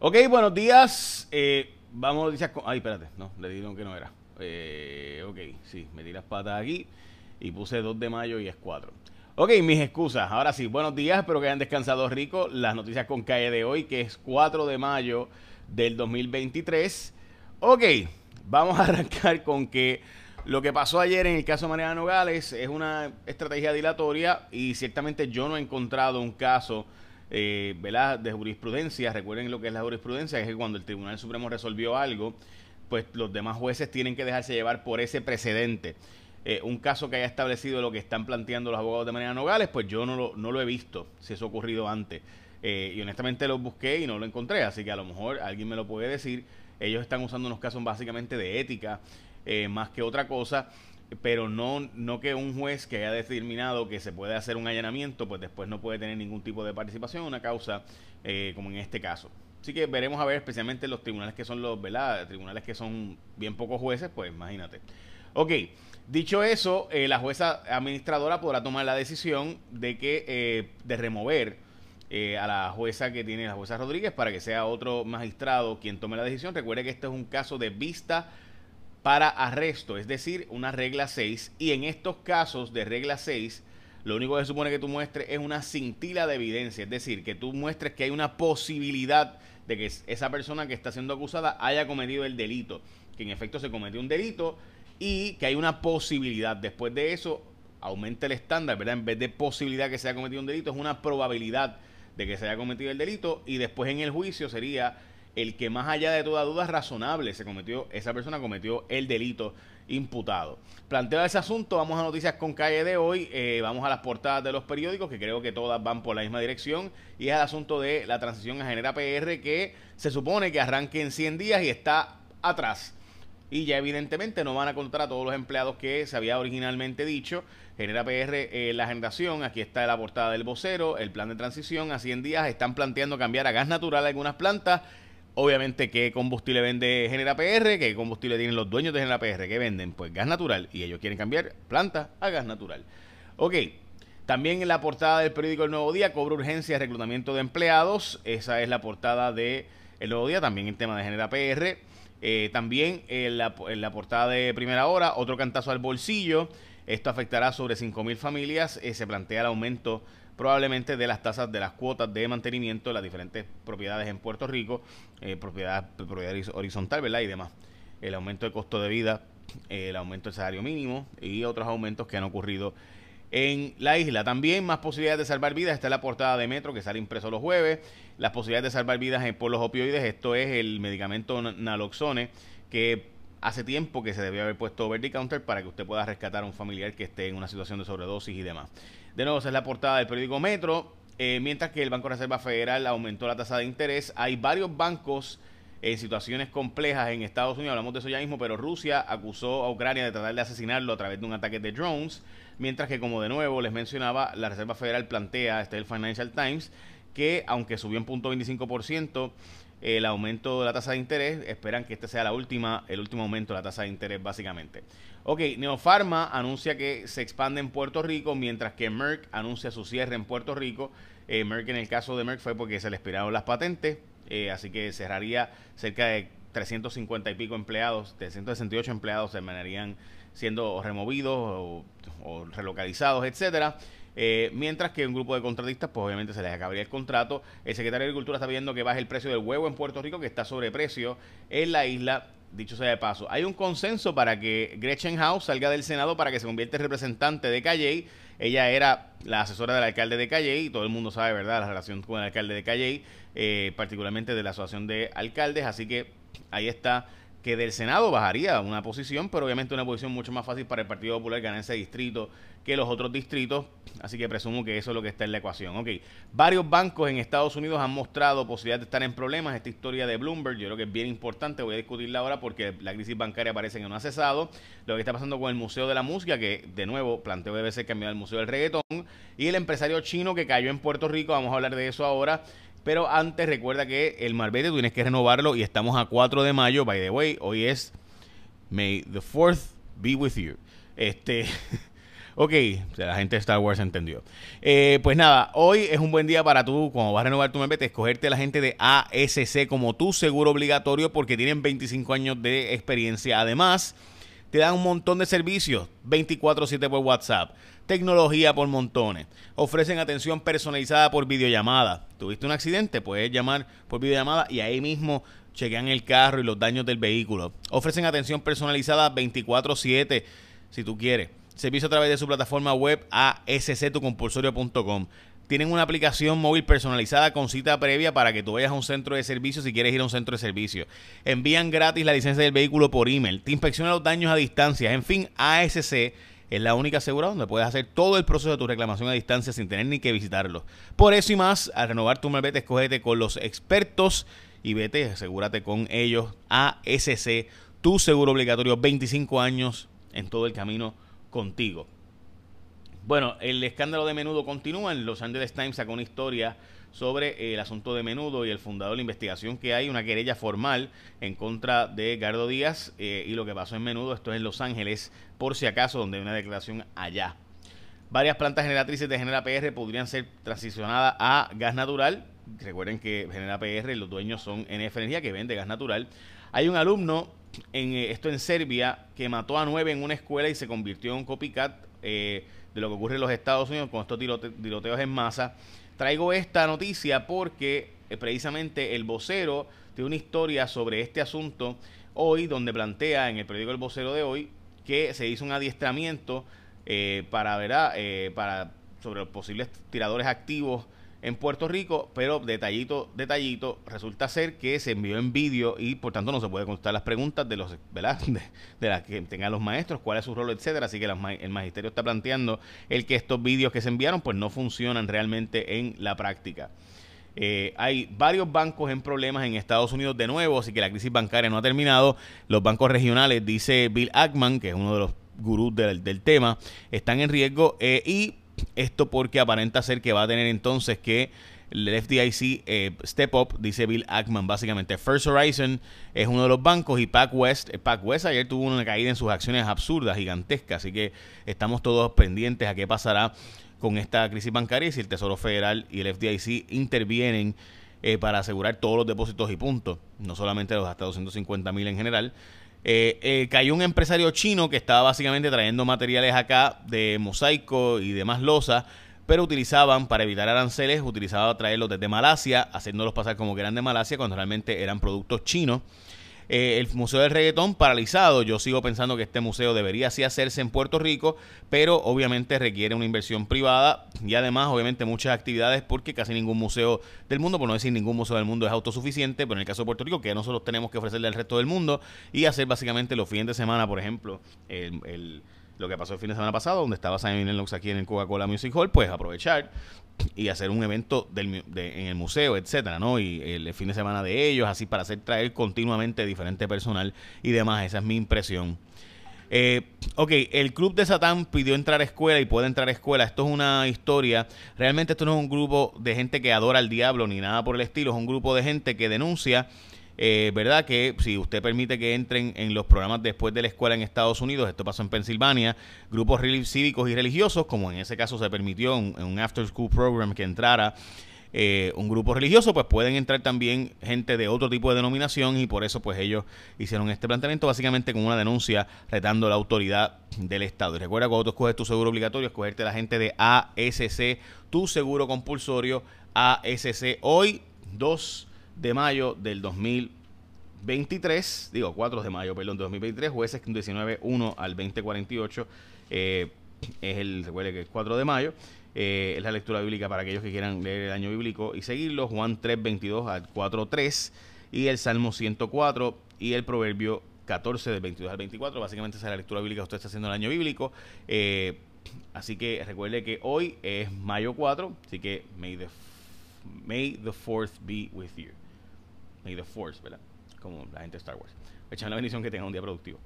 Ok, buenos días. Eh, vamos a noticias con... Ay, espérate, no, le dijeron que no era. Eh, ok, sí, metí las patas aquí y puse 2 de mayo y es 4. Ok, mis excusas. Ahora sí, buenos días, espero que hayan descansado rico. Las noticias con calle de hoy, que es 4 de mayo del 2023. Ok, vamos a arrancar con que lo que pasó ayer en el caso de Mariana Nogales es una estrategia dilatoria y ciertamente yo no he encontrado un caso eh, de jurisprudencia. Recuerden lo que es la jurisprudencia, es que cuando el Tribunal Supremo resolvió algo, pues los demás jueces tienen que dejarse llevar por ese precedente. Eh, un caso que haya establecido lo que están planteando los abogados de Mariana Nogales, pues yo no lo, no lo he visto, si eso ha ocurrido antes. Eh, y honestamente lo busqué y no lo encontré, así que a lo mejor alguien me lo puede decir. Ellos están usando unos casos básicamente de ética eh, más que otra cosa, pero no, no que un juez que haya determinado que se puede hacer un allanamiento, pues después no puede tener ningún tipo de participación en una causa eh, como en este caso. Así que veremos a ver, especialmente los tribunales que son los, ¿verdad? Tribunales que son bien pocos jueces, pues imagínate. Ok, dicho eso, eh, la jueza administradora podrá tomar la decisión de que de remover a la jueza que tiene la jueza Rodríguez para que sea otro magistrado quien tome la decisión. Recuerde que este es un caso de vista para arresto, es decir, una regla 6. Y en estos casos de regla 6, lo único que se supone que tú muestres es una cintila de evidencia, es decir, que tú muestres que hay una posibilidad de que esa persona que está siendo acusada haya cometido el delito, que en efecto se cometió un delito y que hay una posibilidad. Después de eso, aumenta el estándar, ¿verdad? En vez de posibilidad que se haya cometido un delito, es una probabilidad de que se haya cometido el delito y después en el juicio sería el que más allá de toda duda razonable se cometió, esa persona cometió el delito imputado. Planteado ese asunto, vamos a noticias con calle de hoy, eh, vamos a las portadas de los periódicos, que creo que todas van por la misma dirección, y es el asunto de la transición a Genera PR, que se supone que arranque en 100 días y está atrás. Y ya evidentemente no van a contar a todos los empleados que se había originalmente dicho. Genera PR eh, la generación, aquí está la portada del vocero, el plan de transición a 100 días, están planteando cambiar a gas natural algunas plantas Obviamente, ¿qué combustible vende Genera PR? ¿Qué combustible tienen los dueños de Genera PR? ¿Qué venden? Pues gas natural. Y ellos quieren cambiar planta a gas natural. Ok. También en la portada del periódico El Nuevo Día, cobra urgencia reclutamiento de empleados. Esa es la portada de El Nuevo Día, también el tema de Genera PR. Eh, también en la, en la, portada de Primera Hora, otro cantazo al bolsillo. Esto afectará sobre 5.000 familias. Eh, se plantea el aumento probablemente de las tasas de las cuotas de mantenimiento de las diferentes propiedades en Puerto Rico, eh, propiedad, propiedad horizontal, ¿verdad? Y demás. El aumento de costo de vida, el aumento del salario mínimo y otros aumentos que han ocurrido en la isla. También más posibilidades de salvar vidas. Está la portada de Metro que sale impreso los jueves. Las posibilidades de salvar vidas por los opioides. Esto es el medicamento naloxone que hace tiempo que se debió haber puesto over the counter para que usted pueda rescatar a un familiar que esté en una situación de sobredosis y demás. De nuevo, esa es la portada del periódico Metro. Eh, mientras que el Banco de Reserva Federal aumentó la tasa de interés, hay varios bancos en situaciones complejas en Estados Unidos, hablamos de eso ya mismo, pero Rusia acusó a Ucrania de tratar de asesinarlo a través de un ataque de drones, mientras que como de nuevo les mencionaba, la Reserva Federal plantea, este es el Financial Times, que aunque subió en punto 25%, el aumento de la tasa de interés. Esperan que este sea la última, el último aumento de la tasa de interés, básicamente. Ok, Neopharma anuncia que se expande en Puerto Rico, mientras que Merck anuncia su cierre en Puerto Rico. Eh, Merck, en el caso de Merck, fue porque se le expiraron las patentes, eh, así que cerraría cerca de 350 y pico empleados, 368 empleados terminarían siendo removidos o, o relocalizados, etcétera. Eh, mientras que un grupo de contratistas, pues obviamente se les acabaría el contrato. El secretario de Agricultura está pidiendo que baje el precio del huevo en Puerto Rico, que está sobreprecio en la isla. Dicho sea de paso, hay un consenso para que Gretchen House salga del Senado para que se convierta en representante de Calley. Ella era la asesora del alcalde de Calley, y todo el mundo sabe, ¿verdad?, la relación con el alcalde de Calley, eh, particularmente de la Asociación de Alcaldes. Así que ahí está que del Senado bajaría una posición, pero obviamente una posición mucho más fácil para el Partido Popular ganar ese distrito que los otros distritos, así que presumo que eso es lo que está en la ecuación. Ok, varios bancos en Estados Unidos han mostrado posibilidad de estar en problemas. Esta historia de Bloomberg yo creo que es bien importante, voy a discutirla ahora porque la crisis bancaria parece que no ha cesado. Lo que está pasando con el Museo de la Música, que de nuevo planteo debe ser cambiado al Museo del Reggaetón, y el empresario chino que cayó en Puerto Rico, vamos a hablar de eso ahora. Pero antes recuerda que el Marbete tienes que renovarlo y estamos a 4 de mayo. By the way, hoy es May the 4th be with you. Este, Ok, la gente de Star Wars entendió. Eh, pues nada, hoy es un buen día para tú, cuando vas a renovar tu membete, escogerte a la gente de ASC como tu seguro obligatorio porque tienen 25 años de experiencia. Además, te dan un montón de servicios 24/7 por WhatsApp, tecnología por montones, ofrecen atención personalizada por videollamada. ¿Tuviste un accidente? Puedes llamar por videollamada y ahí mismo chequean el carro y los daños del vehículo. Ofrecen atención personalizada 24/7 si tú quieres. Servicio a través de su plataforma web asctucompulsorio.com. Tienen una aplicación móvil personalizada con cita previa para que tú vayas a un centro de servicio si quieres ir a un centro de servicio. Envían gratis la licencia del vehículo por email. Te inspeccionan los daños a distancia. En fin, ASC es la única aseguradora donde puedes hacer todo el proceso de tu reclamación a distancia sin tener ni que visitarlo. Por eso y más, al renovar tu malvete, escógete con los expertos y vete, asegúrate con ellos. ASC, tu seguro obligatorio, 25 años en todo el camino contigo. Bueno, el escándalo de menudo continúa. En Los Angeles Times sacó una historia sobre eh, el asunto de menudo y el fundador de la investigación que hay, una querella formal en contra de Gardo Díaz eh, y lo que pasó en menudo. Esto es en Los Ángeles, por si acaso, donde hay una declaración allá. Varias plantas generatrices de Genera PR podrían ser transicionadas a gas natural. Recuerden que Genera PR, los dueños son NF Energía, que vende gas natural. Hay un alumno en eh, esto en Serbia que mató a nueve en una escuela y se convirtió en un copycat de lo que ocurre en los Estados Unidos con estos tiroteos en masa. Traigo esta noticia porque eh, precisamente el vocero tiene una historia sobre este asunto hoy donde plantea en el periódico El Vocero de hoy que se hizo un adiestramiento para, ¿verdad? para sobre los posibles tiradores activos en Puerto Rico, pero detallito, detallito, resulta ser que se envió en vídeo y por tanto no se puede contestar las preguntas de los, ¿verdad? De, las que tengan los maestros, cuál es su rol, etcétera. Así que el magisterio está planteando el que estos vídeos que se enviaron pues no funcionan realmente en la práctica. Eh, hay varios bancos en problemas en Estados Unidos de nuevo, así que la crisis bancaria no ha terminado. Los bancos regionales, dice Bill Ackman, que es uno de los gurús del, tema, están en riesgo eh, y esto porque aparenta ser que va a tener entonces que el FDIC eh, Step Up, dice Bill Ackman, básicamente. First Horizon es uno de los bancos y PacWest, eh, PacWest ayer tuvo una caída en sus acciones absurdas, gigantescas, así que estamos todos pendientes a qué pasará con esta crisis bancaria y si el Tesoro Federal y el FDIC intervienen eh, para asegurar todos los depósitos y puntos, no solamente los hasta 250 mil en general. Eh, eh, cayó un empresario chino que estaba básicamente trayendo materiales acá de mosaico y demás losa, pero utilizaban, para evitar aranceles, utilizaban traerlos desde Malasia, haciéndolos pasar como que eran de Malasia cuando realmente eran productos chinos. Eh, el Museo del Reggaetón paralizado. Yo sigo pensando que este museo debería sí hacerse en Puerto Rico, pero obviamente requiere una inversión privada y además obviamente muchas actividades porque casi ningún museo del mundo, por no decir ningún museo del mundo es autosuficiente, pero en el caso de Puerto Rico que nosotros tenemos que ofrecerle al resto del mundo y hacer básicamente los fines de semana, por ejemplo, el lo que pasó el fin de semana pasado, donde estaba Simon Lennox aquí en el Coca-Cola Music Hall, pues aprovechar y hacer un evento del, en el museo, etcétera, ¿no? Y el, fin de semana de ellos, así para hacer traer continuamente diferente personal y demás. Esa es mi impresión. Eh, ok, el Club de Satán pidió entrar a escuela y puede entrar a escuela. Esto es una historia. Realmente esto no es un grupo de gente que adora al diablo ni nada por el estilo. Es un grupo de gente que denuncia eh, ¿verdad? Que si usted permite que entren en los programas después de la escuela en Estados Unidos, esto pasó en Pensilvania, grupos cívicos y religiosos, como en ese caso se permitió en, un after school program que entrara eh, un grupo religioso, pues pueden entrar también gente de otro tipo de denominación y por eso pues ellos hicieron este planteamiento básicamente con una denuncia retando la autoridad del Estado. Y recuerda cuando tú escoges tu seguro obligatorio, escogerte la gente de ASC, tu seguro compulsorio ASC. Hoy, 2 de mayo del 2023, digo 4 de mayo, perdón, 2023, jueces 19, 1 al 2048, eh, es el, recuerde que es 4 de mayo, eh, es la lectura bíblica para aquellos que quieran leer el año bíblico y seguirlo, Juan 3, 22 al 4, 3, y el Salmo 104 y el Proverbio 14 del 22 al 24, básicamente esa es la lectura bíblica que usted está haciendo el año bíblico. Eh, así que recuerde que hoy es mayo 4, así que may the, may the 4th be with you. May the Force, ¿verdad? Como la gente de Star Wars. Echan la bendición que tengan un día productivo.